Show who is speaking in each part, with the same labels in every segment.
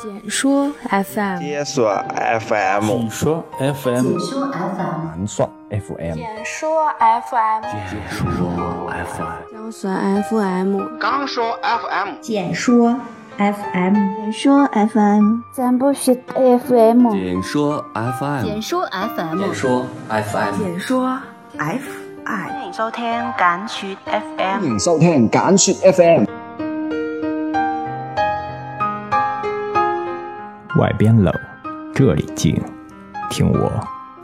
Speaker 1: 简说 FM，
Speaker 2: 解说 FM，
Speaker 3: 简说 FM，
Speaker 4: 简说 FM，
Speaker 3: 简说 FM，
Speaker 1: 简说 FM，
Speaker 3: 简说 FM，
Speaker 1: 江苏 FM，
Speaker 2: 刚说 FM，
Speaker 4: 简说 FM，
Speaker 5: 简说 FM，
Speaker 1: 咱不是 FM，
Speaker 6: 简说 FM，
Speaker 7: 简说 FM，
Speaker 6: 简说 FM，
Speaker 5: 简说 FM，
Speaker 8: 欢迎收听简说 FM，
Speaker 9: 欢迎收听简说 FM。
Speaker 3: 外边冷，这里静，听我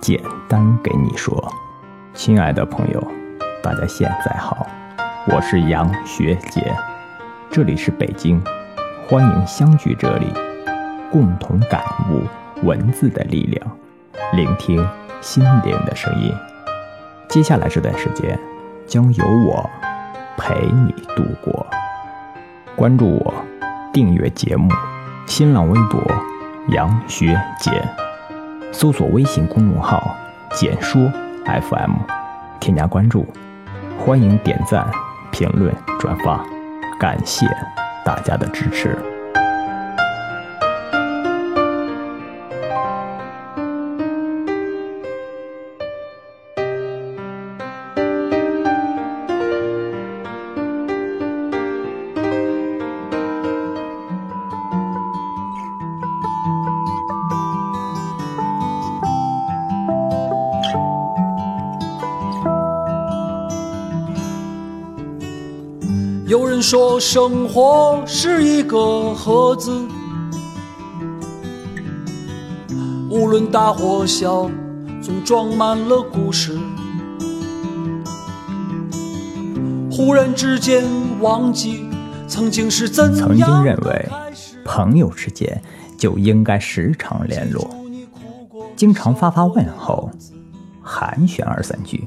Speaker 3: 简单给你说。亲爱的朋友，大家现在好，我是杨学杰，这里是北京，欢迎相聚这里，共同感悟文字的力量，聆听心灵的声音。接下来这段时间，将由我陪你度过。关注我，订阅节目，新浪微博。杨学简，搜索微信公众号“简说 FM”，添加关注，欢迎点赞、评论、转发，感谢大家的支持。
Speaker 10: 人说，生活是一个盒子，无论大或小，总装满了故事。忽然之间，忘记曾经是怎样。
Speaker 3: 曾经认为，朋友之间就应该时常联络，经常发发问候，寒暄二三句。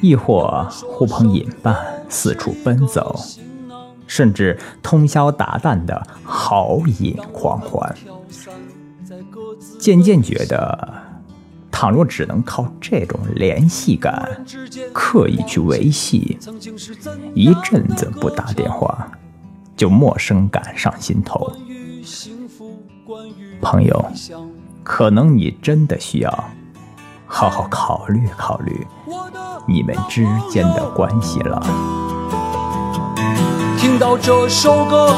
Speaker 3: 亦或呼朋引伴四处奔走，甚至通宵达旦的豪饮狂欢。渐渐觉得，倘若只能靠这种联系感刻意去维系，一阵子不打电话，就陌生感上心头。朋友，可能你真的需要好好考虑考虑。你们之间的关系了。
Speaker 10: 听到这首歌，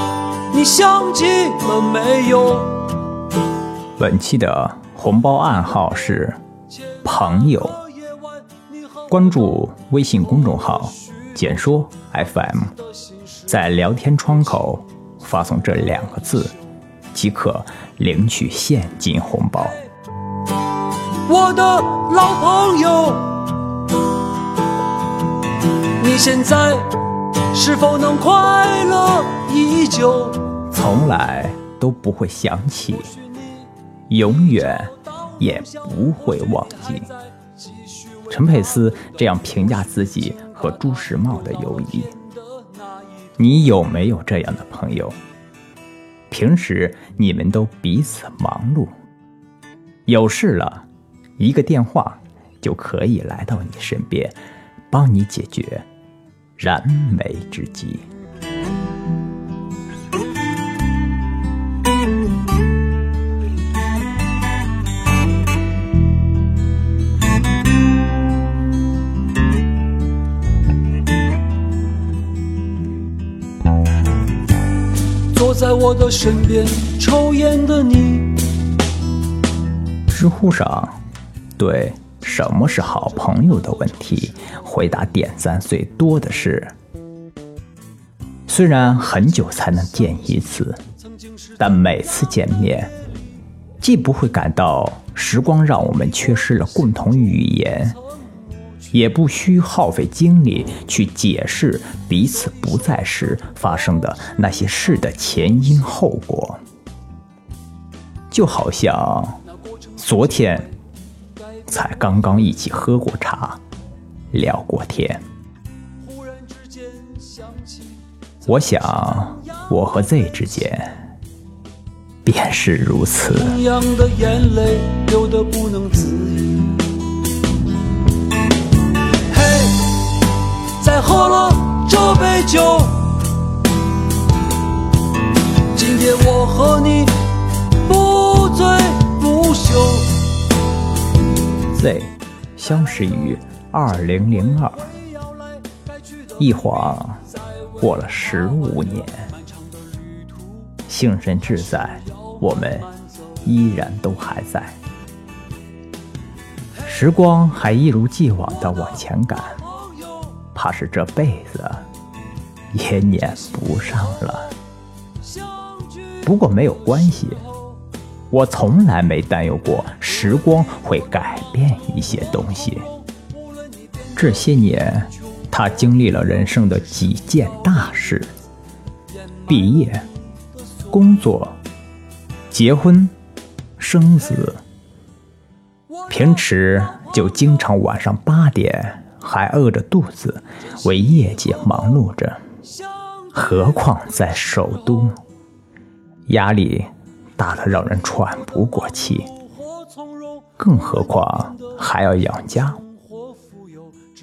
Speaker 10: 你想起了没有？
Speaker 3: 本期的红包暗号是朋友。关注微信公众号“简说 FM”，在聊天窗口发送这两个字，即可领取现金红包。
Speaker 10: 我的老朋友。你现在是否能快乐依旧？
Speaker 3: 从来都不会想起，永远也不会忘记。陈佩斯这样评价自己和朱时茂的友谊。你有没有这样的朋友？平时你们都彼此忙碌，有事了，一个电话就可以来到你身边，帮你解决。燃眉之急。
Speaker 10: 坐在我的身边抽烟的你。
Speaker 3: 知乎上，对。什么是好朋友的问题？回答点赞最多的是：虽然很久才能见一次，但每次见面，既不会感到时光让我们缺失了共同语言，也不需耗费精力去解释彼此不在时发生的那些事的前因后果，就好像昨天。才刚刚一起喝过茶，聊过天。我想，我和 Z 之间便是如此。
Speaker 10: 嘿，再喝了这杯酒，今天我和你。
Speaker 3: Z 消失于二零零二，一晃过了十五年。幸甚至在，我们依然都还在，时光还一如既往的往前赶，怕是这辈子也撵不上了。不过没有关系，我从来没担忧过时光会改变一些东西。这些年，他经历了人生的几件大事：毕业。工作、结婚、生子，平时就经常晚上八点还饿着肚子，为业绩忙碌着。何况在首都，压力大得让人喘不过气。更何况还要养家，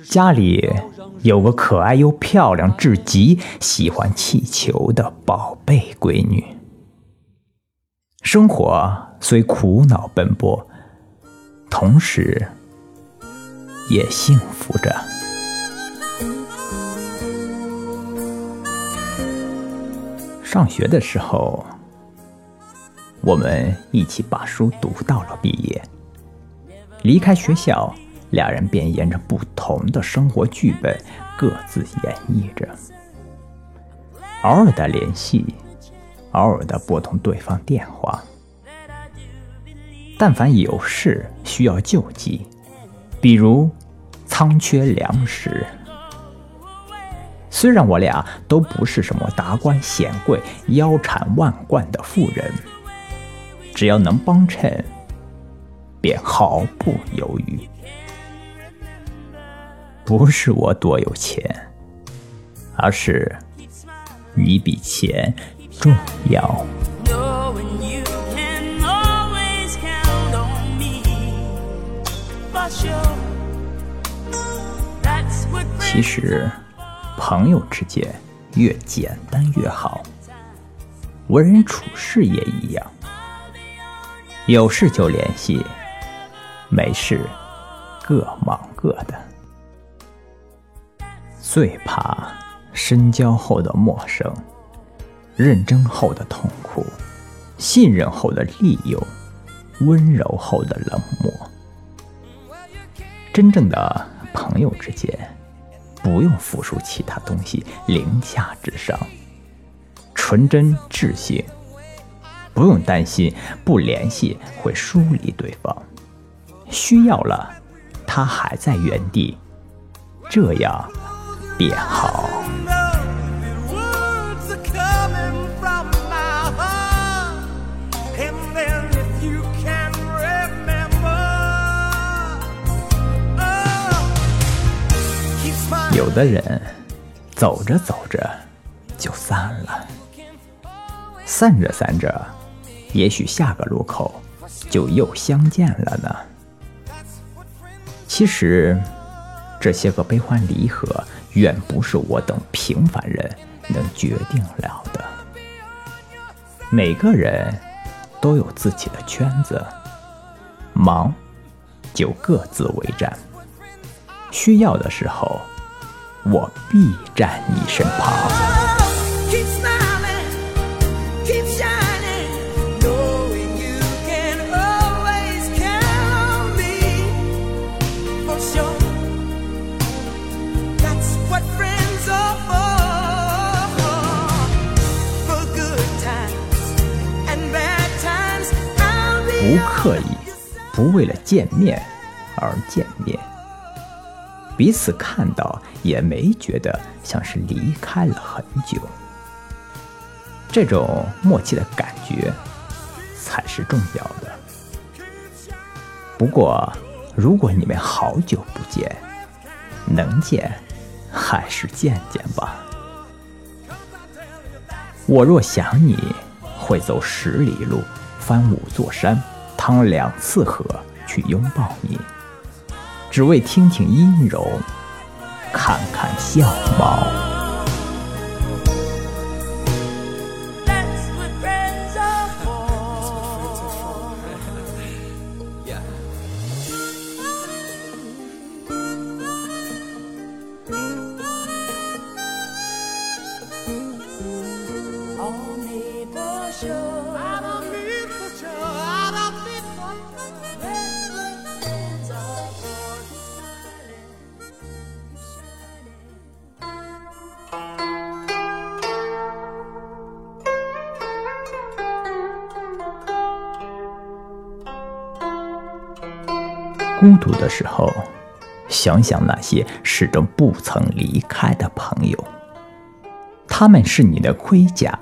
Speaker 3: 家里有个可爱又漂亮至极、喜欢气球的宝贝闺女。生活虽苦恼奔波，同时也幸福着。上学的时候，我们一起把书读到了毕业。离开学校，两人便沿着不同的生活剧本各自演绎着，偶尔的联系。偶尔的拨通对方电话，但凡有事需要救济，比如仓缺粮食，虽然我俩都不是什么达官显贵、腰缠万贯的富人，只要能帮衬，便毫不犹豫。不是我多有钱，而是你比钱。重要。其实，朋友之间越简单越好，为人处事也一样。有事就联系，没事各忙各的。最怕深交后的陌生。认真后的痛苦，信任后的利用，温柔后的冷漠。真正的朋友之间，不用付出其他东西，零下之上。纯真至性，不用担心不联系会疏离对方。需要了，他还在原地，这样便好。有的人走着走着就散了，散着散着，也许下个路口就又相见了呢。其实，这些个悲欢离合，远不是我等平凡人能决定了的。每个人都有自己的圈子，忙就各自为战，需要的时候。我必站你身旁。为了见面而见面。彼此看到也没觉得像是离开了很久，这种默契的感觉才是重要的。不过，如果你们好久不见，能见还是见见吧。我若想你，会走十里路，翻五座山，趟两次河，去拥抱你。只为听听音容，看看相貌。孤独的时候，想想那些始终不曾离开的朋友，他们是你的盔甲，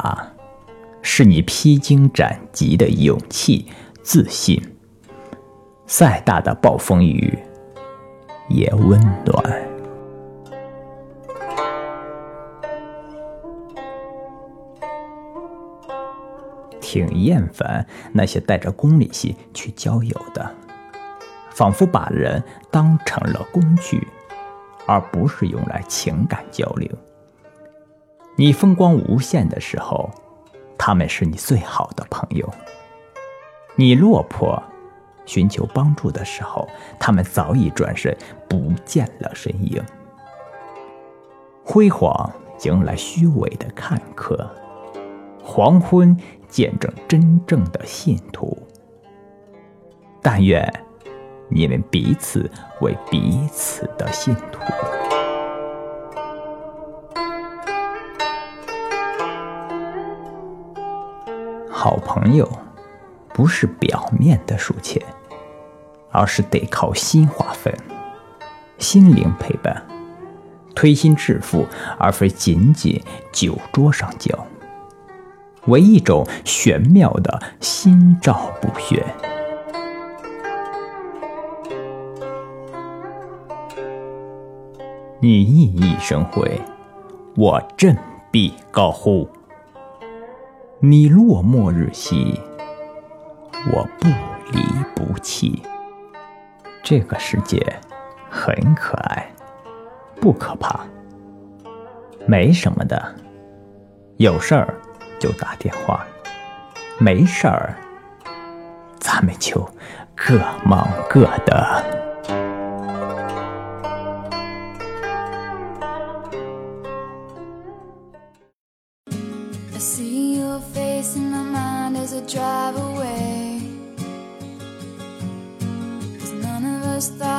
Speaker 3: 是你披荆斩棘的勇气、自信。再大的暴风雨也温暖。挺厌烦那些带着功利心去交友的。仿佛把人当成了工具，而不是用来情感交流。你风光无限的时候，他们是你最好的朋友；你落魄、寻求帮助的时候，他们早已转身不见了身影。辉煌迎来虚伪的看客，黄昏见证真正的信徒。但愿。你们彼此为彼此的信徒。好朋友不是表面的数钱，而是得靠心划分，心灵陪伴，推心置腹，而非仅仅酒桌上交，为一种玄妙的心照不宣。你熠熠生辉，我振臂高呼；你落寞日夕，我不离不弃。这个世界很可爱，不可怕，没什么的。有事儿就打电话，没事儿，咱们就各忙各的。
Speaker 7: está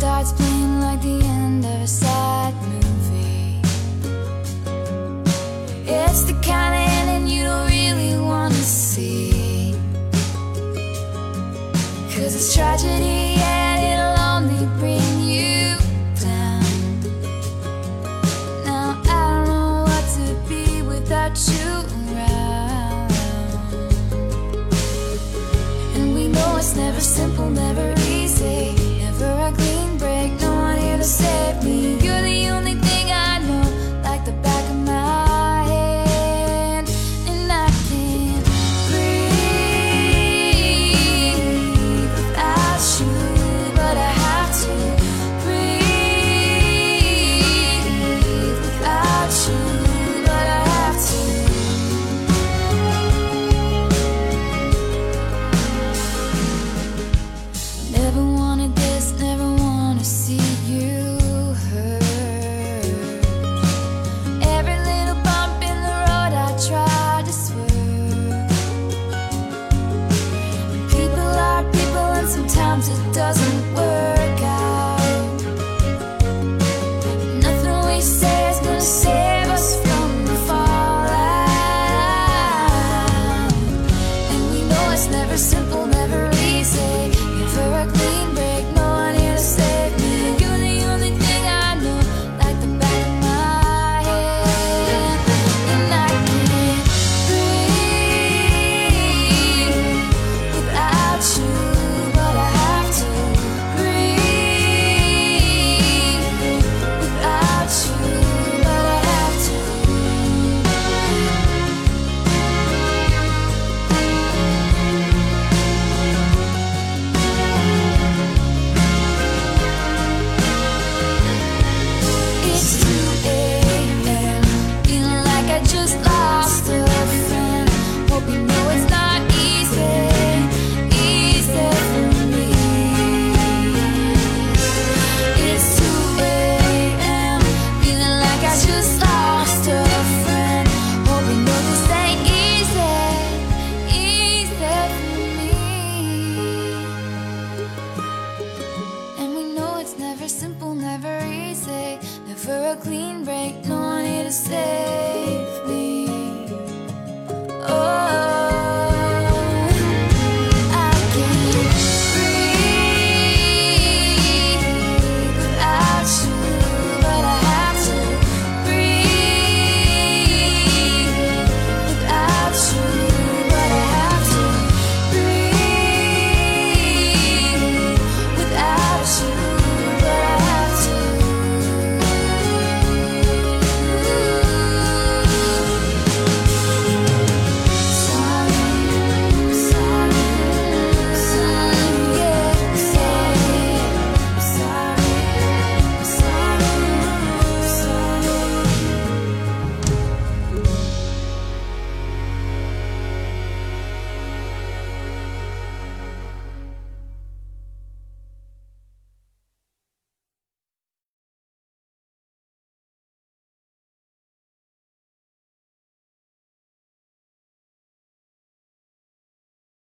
Speaker 7: starts playing